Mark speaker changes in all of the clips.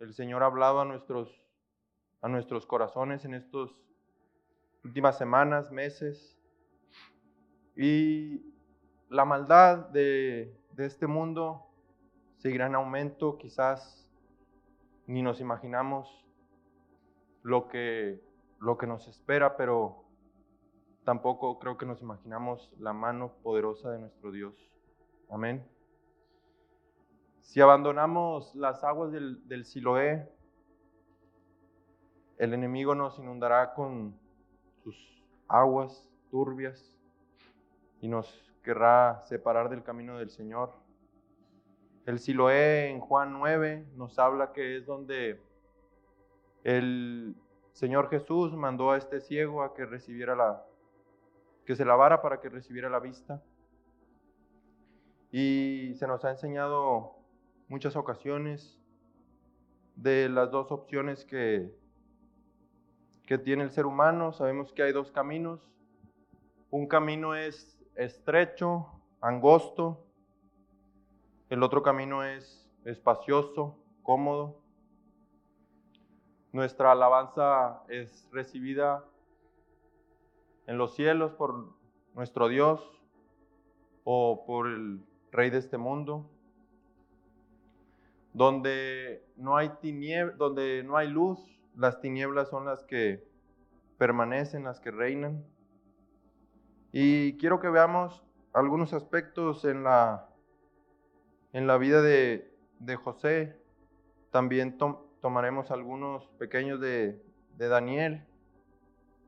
Speaker 1: el Señor ha hablado a nuestros, a nuestros corazones en estas últimas semanas, meses. Y la maldad de, de este mundo seguirá en aumento, quizás ni nos imaginamos lo que, lo que nos espera, pero tampoco creo que nos imaginamos la mano poderosa de nuestro Dios. Amén. Si abandonamos las aguas del, Siloé, el enemigo nos inundará con sus aguas turbias y nos querrá separar del camino del Señor. El Siloé en Juan 9 nos habla que es donde el Señor Jesús mandó a este ciego a que recibiera la, que se lavara para que recibiera la vista. Y se nos ha enseñado muchas ocasiones de las dos opciones que, que tiene el ser humano. Sabemos que hay dos caminos. Un camino es estrecho, angosto. El otro camino es espacioso, cómodo. Nuestra alabanza es recibida en los cielos por nuestro Dios o por el Rey de este mundo, donde no hay donde no hay luz, las tinieblas son las que permanecen, las que reinan. Y quiero que veamos algunos aspectos en la, en la vida de, de José. También tomaremos algunos pequeños de, de Daniel.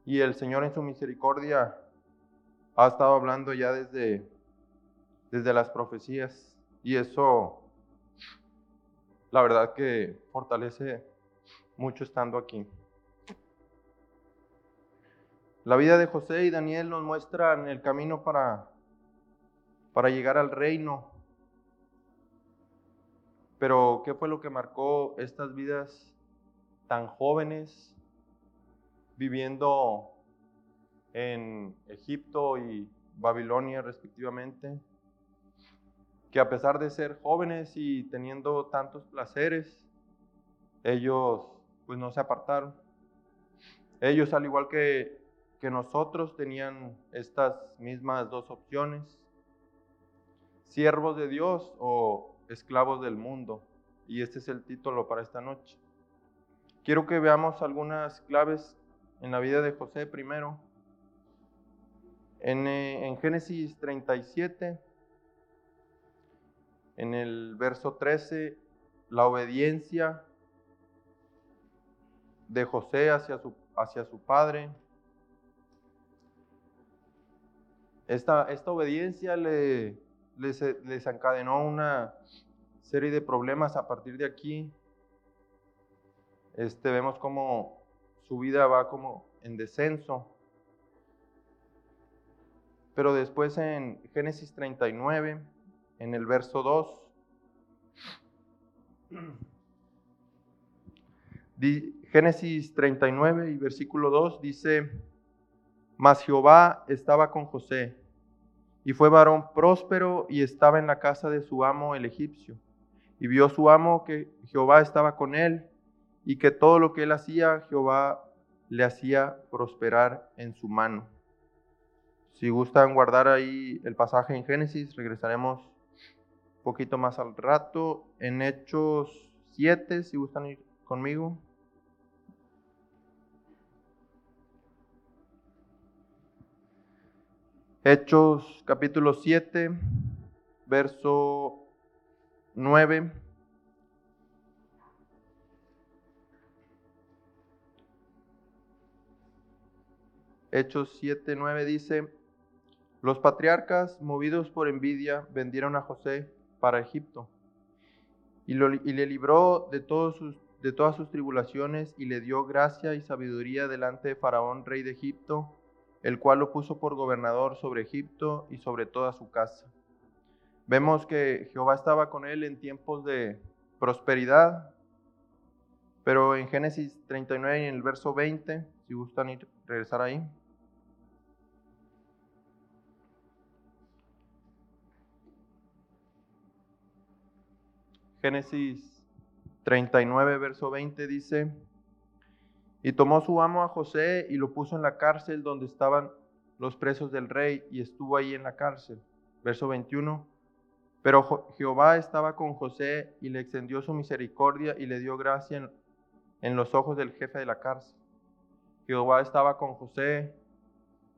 Speaker 1: Y el Señor en su misericordia ha estado hablando ya desde, desde las profecías. Y eso, la verdad que fortalece mucho estando aquí. La vida de José y Daniel nos muestran el camino para, para llegar al reino. Pero, ¿qué fue lo que marcó estas vidas tan jóvenes viviendo en Egipto y Babilonia respectivamente, que a pesar de ser jóvenes y teniendo tantos placeres, ellos pues no se apartaron. Ellos, al igual que, que nosotros, tenían estas mismas dos opciones, siervos de Dios o esclavos del mundo. Y este es el título para esta noche. Quiero que veamos algunas claves en la vida de José primero. En, eh, en, Génesis 37, en el verso 13, la obediencia de José hacia su, padre. Esta, esta obediencia le, les, desencadenó una serie de problemas a partir de aquí. Este, vemos cómo su vida va como en descenso. Pero después en Génesis 39, en el verso 2, Génesis 39 y versículo 2 dice, mas Jehová estaba con José, y fue varón próspero y estaba en la casa de su amo el egipcio. Y vio su amo que Jehová estaba con él y que todo lo que él hacía, Jehová le hacía prosperar en su mano. Si gustan guardar ahí el pasaje en Génesis, regresaremos poquito más al rato. En Hechos 7, si gustan ir conmigo. Hechos capítulo 7, verso 9. Hechos 7, 9 dice, los patriarcas, movidos por envidia, vendieron a José para Egipto y, le libró de, todos sus, de todas sus tribulaciones y le dio gracia y sabiduría delante de Faraón, rey de Egipto, el cual lo puso por gobernador sobre Egipto y sobre toda su casa. Vemos que Jehová estaba con él en tiempos de prosperidad, pero en Génesis 39 y en el verso 20, si gustan ir, regresar ahí. Génesis 39, verso 20 dice, y tomó su amo a José y lo puso en la cárcel donde estaban los presos del rey y estuvo ahí en la cárcel. Verso 21, pero Jehová estaba con José y le extendió su misericordia y le dio gracia en, en los ojos del jefe de la cárcel. Jehová estaba con José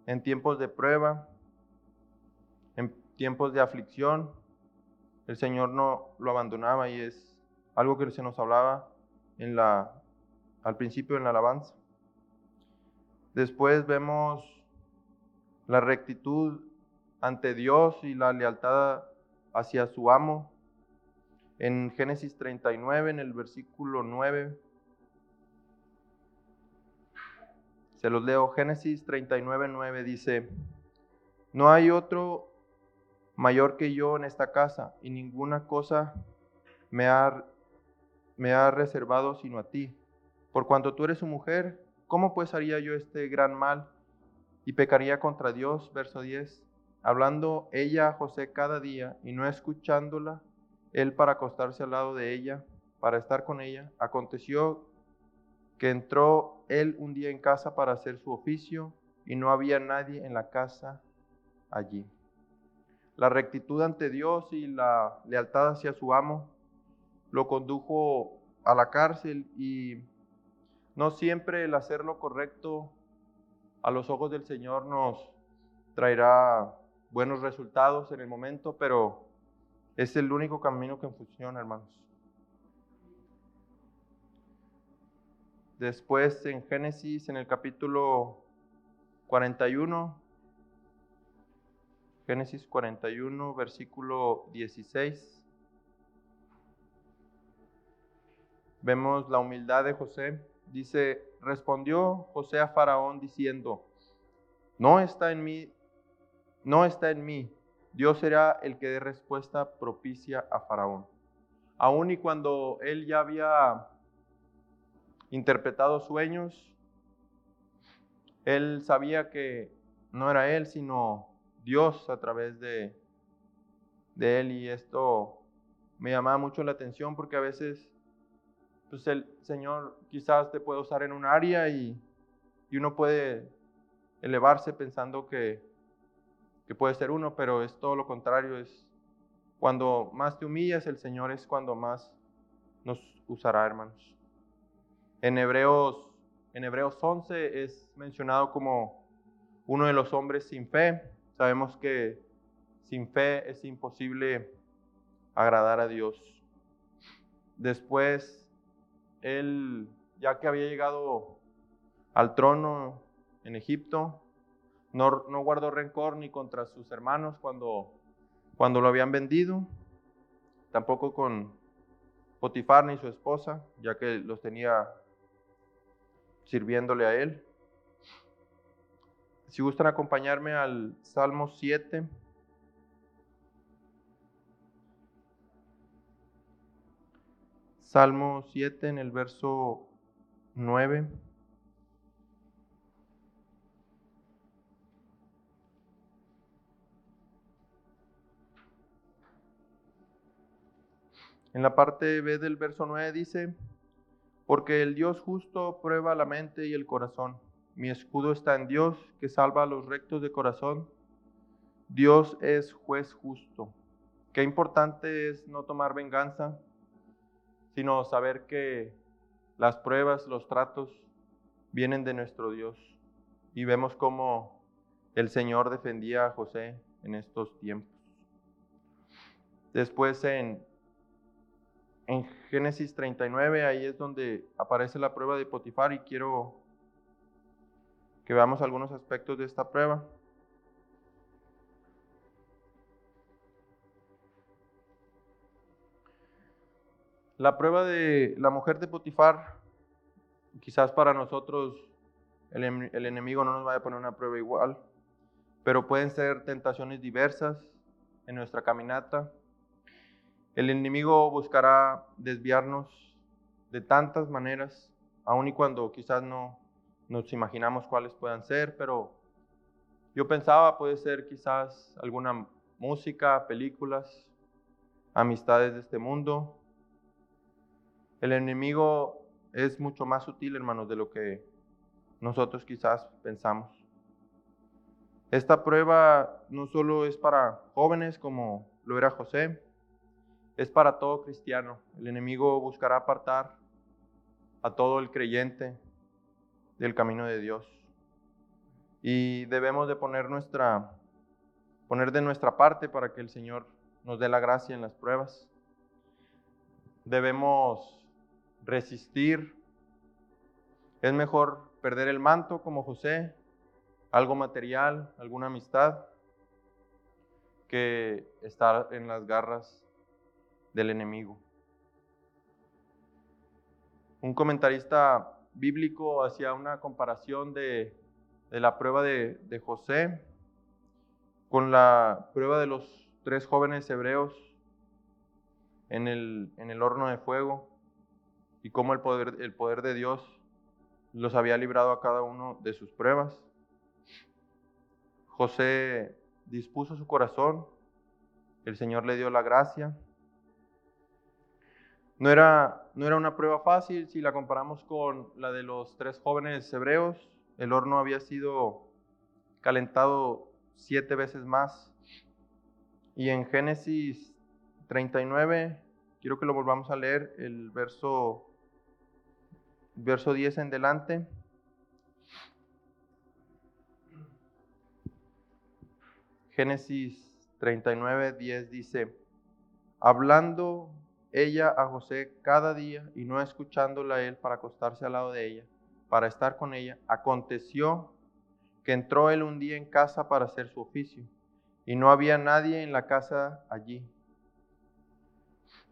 Speaker 1: en tiempos de prueba, en tiempos de aflicción. El Señor no lo abandonaba y es algo que se nos hablaba al principio en la alabanza. Después vemos la rectitud ante Dios y la lealtad hacia su amo. En Génesis 39, en el versículo 9, se los leo. Génesis 39, 9 dice, no hay otro mayor que yo en esta casa y ninguna cosa me ha me ha reservado sino a ti. Por cuanto tú eres su mujer, ¿cómo pues haría yo este gran mal y pecaría contra Dios? Verso 10. Hablando ella a José cada día y no escuchándola, él para acostarse al lado de ella, para estar con ella, aconteció que entró él un día en casa para hacer su oficio y no había nadie en la casa allí. La rectitud ante Dios y la lealtad hacia su amo lo condujo a la cárcel y no siempre el hacer lo correcto a los ojos del Señor nos traerá buenos resultados en el momento, pero es el único camino que funciona, hermanos. Después en Génesis, en el capítulo 41, Génesis 41, versículo 16. Vemos la humildad de José. Dice, respondió José a Faraón diciendo, no está en mí, no está en mí. Dios será el que dé respuesta propicia a Faraón. Aun y cuando él ya había interpretado sueños, él sabía que no era él, sino Dios a través de, él. Y esto me llamaba mucho la atención porque a veces pues el Señor quizás te puede usar en un área y, uno puede elevarse pensando que, que puede ser uno, pero es todo lo contrario, es cuando más te humillas, el Señor es cuando más nos usará, hermanos. En Hebreos, en Hebreos 11 es mencionado como uno de los hombres sin fe. Sabemos que sin fe es imposible agradar a Dios. Después él, ya que había llegado al trono en Egipto, no, guardó rencor ni contra sus hermanos cuando, cuando lo habían vendido, tampoco con Potifar ni su esposa, ya que los tenía sirviéndole a él. Si gustan acompañarme al Salmo 7. Salmo 7 en el verso 9. En la parte B del verso 9 dice, porque el Dios justo prueba la mente y el corazón. Mi escudo está en Dios, que salva a los rectos de corazón. Dios es juez justo. Qué importante es no tomar venganza, sino saber que las pruebas, los tratos vienen de nuestro Dios. Y vemos cómo el Señor defendía a José en estos tiempos. Después en, en Génesis 39, ahí es donde aparece la prueba de Potifar y quiero que veamos algunos aspectos de esta prueba. La prueba de la mujer de Potifar, quizás para nosotros el, el, enemigo no nos vaya a poner una prueba igual, pero pueden ser tentaciones diversas en nuestra caminata. El enemigo buscará desviarnos de tantas maneras, aun y cuando quizás no nos imaginamos cuáles puedan ser, pero yo pensaba puede ser quizás alguna música, películas, amistades de este mundo, El enemigo es mucho más sutil, hermanos, de lo que nosotros quizás pensamos. Esta prueba no solo es para jóvenes como lo era José, es para todo cristiano. El enemigo buscará apartar a todo el creyente del camino de Dios. Y debemos de poner nuestra poner de nuestra parte para que el Señor nos dé la gracia en las pruebas. Debemos resistir. Es mejor perder el manto como José, algo material, alguna amistad, que estar en las garras del enemigo. Un comentarista bíblico hacía una comparación de, la prueba de, José con la prueba de los tres jóvenes hebreos en el, en el horno de fuego y cómo el poder, el poder de Dios los había librado a cada uno de sus pruebas. José dispuso su corazón, el Señor le dio la gracia no era, no era una prueba fácil si la comparamos con la de los tres jóvenes hebreos. El horno había sido calentado siete veces más. Y en Génesis 39, quiero que lo volvamos a leer, el verso, verso 10 en delante. Génesis 39, 10 dice, hablando ella a José cada día y no escuchándola a él para acostarse al lado de ella, para estar con ella, aconteció que entró él un día en casa para hacer su oficio y no había nadie en la casa allí.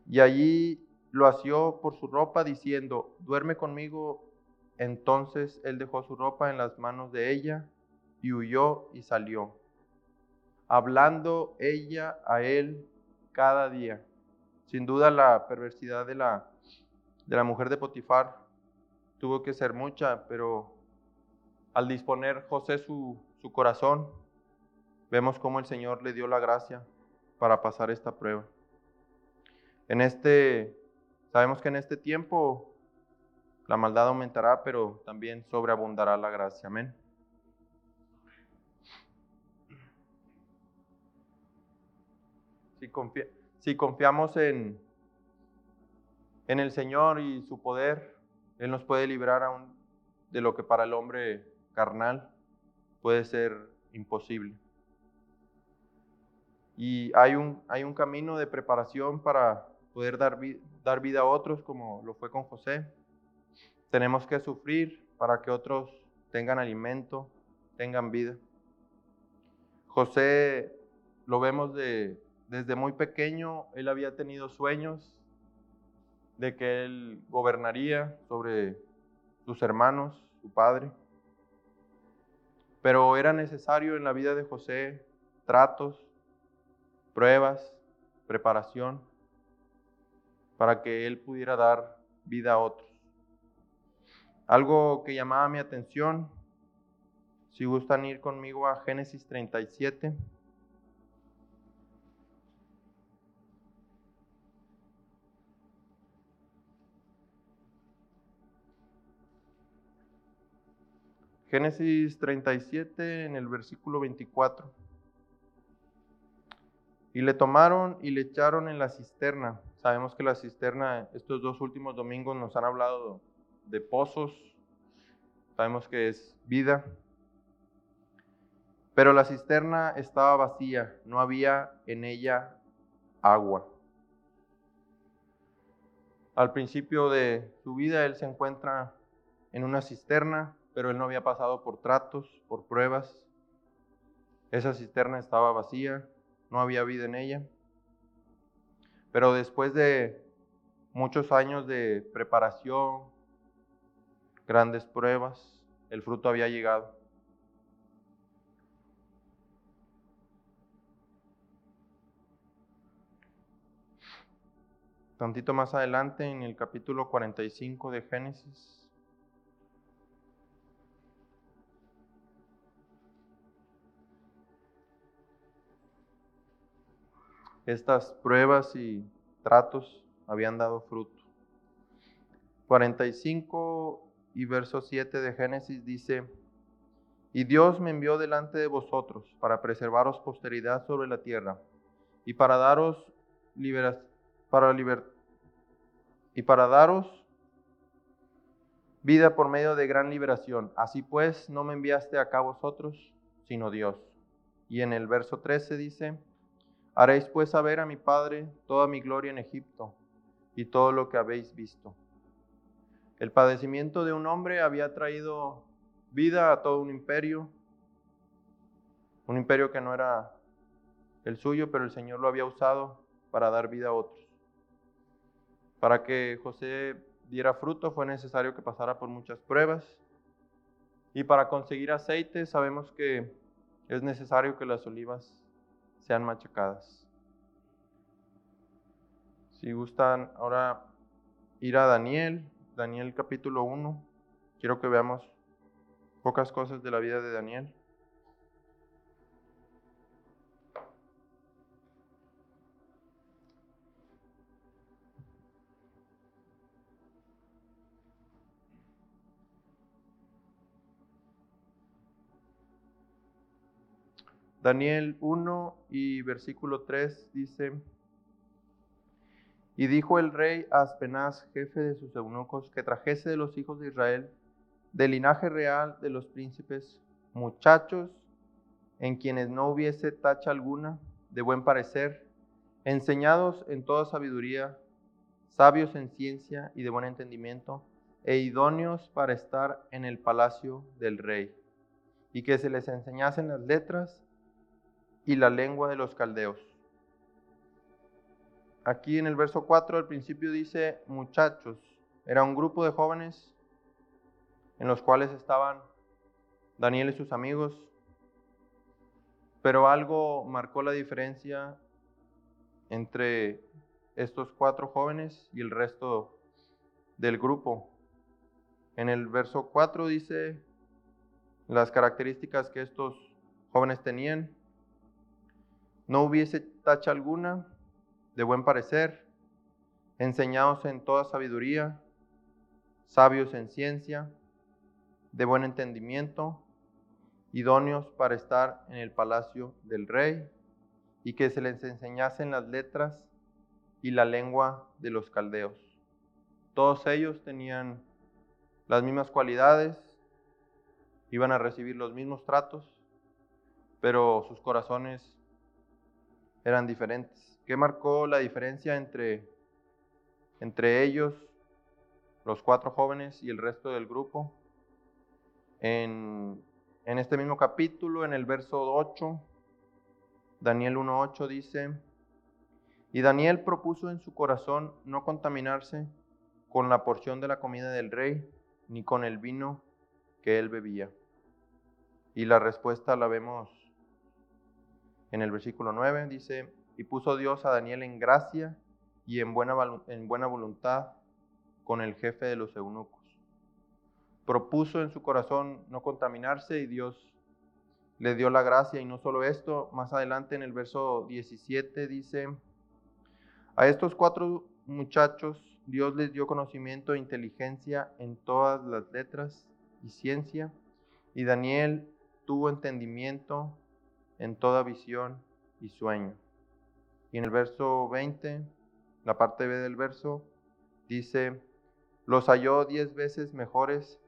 Speaker 1: Y allí lo asió por su ropa diciendo, duerme conmigo. Entonces él dejó su ropa en las manos de ella y huyó y salió, hablando ella a él cada día. Sin duda la perversidad de la, de la mujer de Potifar tuvo que ser mucha, pero al disponer José su, su corazón, vemos cómo el Señor le dio la gracia para pasar esta prueba. En este, sabemos que en este tiempo la maldad aumentará, pero también sobreabundará la gracia. Amén. Si confía, si confiamos en, en el Señor y su poder, Él nos puede librar aún de lo que para el hombre carnal puede ser imposible. Y hay un, hay un camino de preparación para poder dar, dar vida a otros, como lo fue con José. Tenemos que sufrir para que otros tengan alimento, tengan vida. José lo vemos de, desde muy pequeño él había tenido sueños de que él gobernaría sobre sus hermanos, su padre. Pero era necesario en la vida de José tratos, pruebas, preparación, para que él pudiera dar vida a otros. Algo que llamaba mi atención, si gustan ir conmigo a Génesis 37. Génesis 37 en el versículo 24. Y le tomaron y le echaron en la cisterna. Sabemos que la cisterna, estos dos últimos domingos nos han hablado de pozos. Sabemos que es vida. Pero la cisterna estaba vacía, no había en ella agua. Al principio de su vida él se encuentra en una cisterna, pero él no había pasado por tratos, por pruebas. Esa cisterna estaba vacía, no había vida en ella. Pero después de muchos años de preparación, grandes pruebas, el fruto había llegado. Tantito más adelante, en el capítulo 45 de Génesis, estas pruebas y tratos habían dado fruto. 45 y verso 7 de Génesis dice, y Dios me envió delante de vosotros para preservaros posteridad sobre la tierra y para daros y para daros vida por medio de gran liberación. Así pues, no me enviaste acá vosotros, sino Dios. Y en el verso 13 dice, haréis pues saber a mi Padre toda mi gloria en Egipto y todo lo que habéis visto. El padecimiento de un hombre había traído vida a todo un imperio, un imperio que no era el suyo, pero el Señor lo había usado para dar vida a otros. Para que José diera fruto fue necesario que pasara por muchas pruebas. Y para conseguir aceite sabemos que es necesario que las olivas sean machacadas. Si gustan ahora ir a Daniel, Daniel capítulo 1, quiero que veamos pocas cosas de la vida de Daniel. Daniel 1 y versículo 3 dice, y dijo el rey a Aspenaz, jefe de sus eunucos, que trajese de los hijos de Israel, del linaje real de los príncipes, muchachos en quienes no hubiese tacha alguna, de buen parecer, enseñados en toda sabiduría, sabios en ciencia y de buen entendimiento, e idóneos para estar en el palacio del rey, y que se les enseñasen las letras y la lengua de los caldeos. Aquí en el verso 4 al principio dice muchachos. Era un grupo de jóvenes en los cuales estaban Daniel y sus amigos. Pero algo marcó la diferencia entre estos cuatro jóvenes y el resto del grupo. En el verso 4 dice las características que estos jóvenes tenían no hubiese tacha alguna, de buen parecer, enseñados en toda sabiduría, sabios en ciencia, de buen entendimiento, idóneos para estar en el palacio del rey, y que se les enseñasen las letras y la lengua de los caldeos. Todos ellos tenían las mismas cualidades, iban a recibir los mismos tratos, pero sus corazones eran diferentes. ¿Qué marcó la diferencia entre, entre ellos, los cuatro jóvenes y el resto del grupo? En, en este mismo capítulo, en el verso 8, Daniel 1.8 dice, y Daniel propuso en su corazón no contaminarse con la porción de la comida del rey, ni con el vino que él bebía. Y la respuesta la vemos en el versículo 9 dice, y puso Dios a Daniel en gracia y en buena, en buena voluntad con el jefe de los eunucos. Propuso en su corazón no contaminarse y Dios le dio la gracia y no solo esto, más adelante en el verso 17 dice, a estos cuatro muchachos Dios les dio conocimiento e inteligencia en todas las letras y ciencia, y Daniel tuvo entendimiento en toda visión y sueño. Y en el verso 20, la parte B del verso, dice, los halló diez veces mejores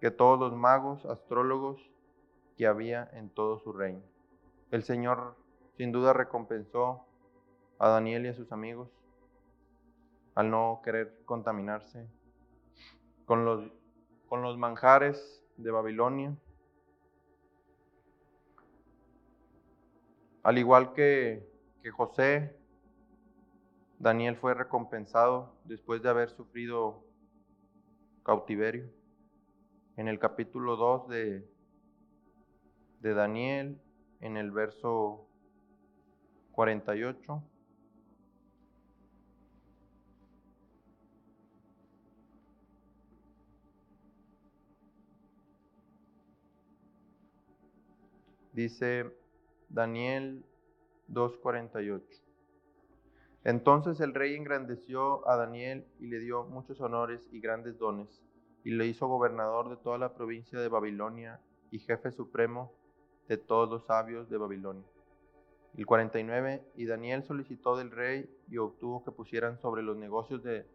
Speaker 1: que todos los magos, astrólogos que había en todo su reino. El Señor sin duda recompensó a Daniel y a sus amigos al no querer contaminarse con los, con los manjares de Babilonia, Al igual que, José, Daniel fue recompensado después de haber sufrido cautiverio. En el capítulo 2 de, de Daniel, en el verso 48. Dice, Daniel 2.48. Entonces el rey engrandeció a Daniel y le dio muchos honores y grandes dones, y le hizo gobernador de toda la provincia de Babilonia y jefe supremo de todos los sabios de Babilonia. El 49, y Daniel solicitó del rey y obtuvo que pusieran sobre los negocios de,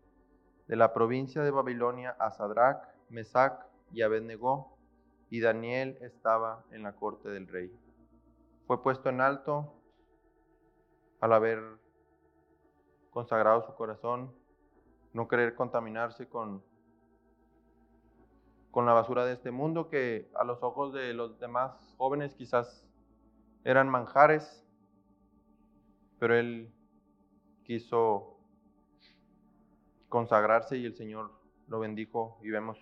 Speaker 1: de la provincia de Babilonia a Sadrach, Mesach y Abednego, y Daniel estaba en la corte del rey. Fue puesto en alto al haber consagrado su corazón, no querer contaminarse con, con la basura de este mundo que a los ojos de los demás jóvenes quizás eran manjares, pero él quiso consagrarse y el Señor lo bendijo y vemos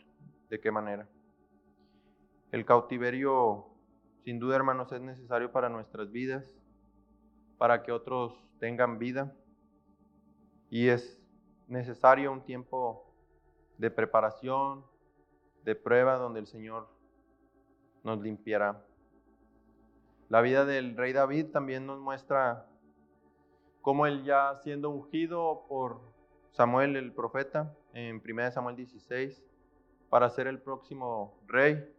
Speaker 1: de qué manera. El cautiverio, sin duda hermanos, es necesario para nuestras vidas, para que otros tengan vida y es necesario un tiempo de preparación, de prueba donde el Señor nos limpiará. La vida del rey David también nos muestra cómo él ya siendo ungido por Samuel el profeta en 1 Samuel 16 para ser el próximo rey,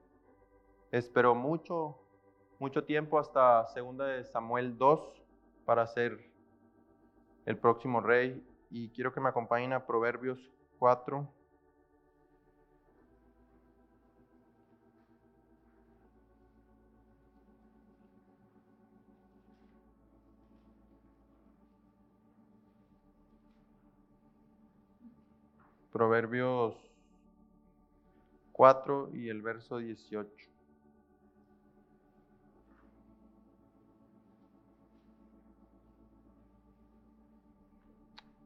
Speaker 1: esperó mucho, mucho tiempo hasta 2 Samuel 2 para ser el próximo rey y quiero que me acompañen a Proverbios 4. Proverbios 4 y el verso 18.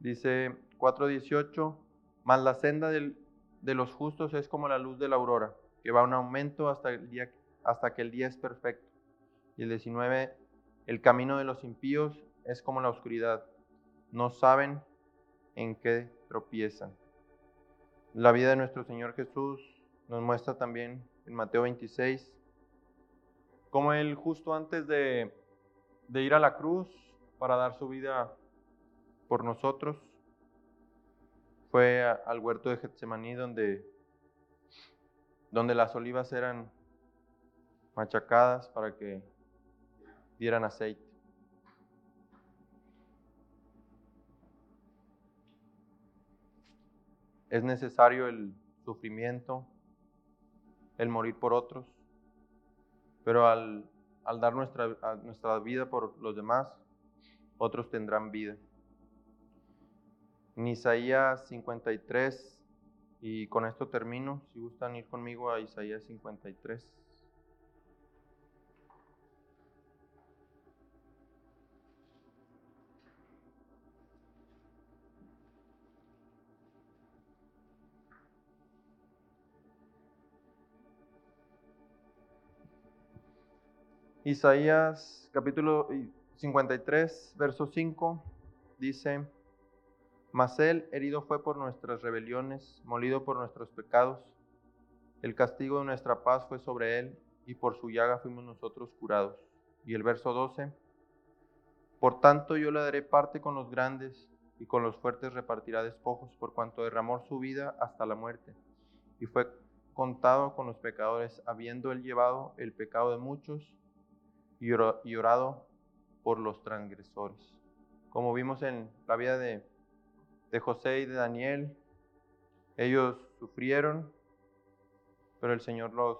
Speaker 1: Dice 4.18, más la senda de los justos es como la luz de la aurora, que va un aumento hasta, el día, hasta que el día es perfecto. Y el 19, el camino de los impíos es como la oscuridad, no saben en qué tropiezan. La vida de nuestro Señor Jesús nos muestra también en Mateo 26, como Él justo antes de, de ir a la cruz para dar su vida por nosotros. Fue al huerto de Getsemaní donde, donde las olivas eran machacadas para que dieran aceite. Es necesario el sufrimiento, el morir por otros, pero al, al dar nuestra, nuestra vida por los demás, otros tendrán vida en Isaías 53, y con esto termino, si gustan ir conmigo a Isaías 53. Isaías capítulo 53, verso 5, dice, mas él herido fue por nuestras rebeliones, molido por nuestros pecados. El castigo de nuestra paz fue sobre él, y por su llaga fuimos nosotros curados. Y el verso 12, por tanto yo le daré parte con los grandes, y con los fuertes repartirá despojos, por cuanto derramó su vida hasta la muerte. Y fue contado con los pecadores, habiendo él llevado el pecado de muchos y orado por los transgresores. Como vimos en la vida de de José y de Daniel. Ellos sufrieron, pero el Señor los,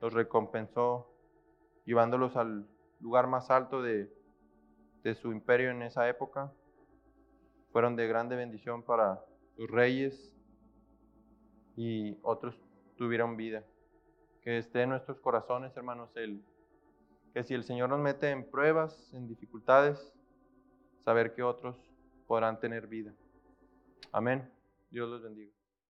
Speaker 1: los recompensó llevándolos al lugar más alto de, de su imperio en esa época. Fueron de grande bendición para sus reyes y otros tuvieron vida. Que esté en nuestros corazones, hermanos, el, que si el Señor nos mete en pruebas, en dificultades, saber que otros podrán tener vida. Amén. Dios los bendiga.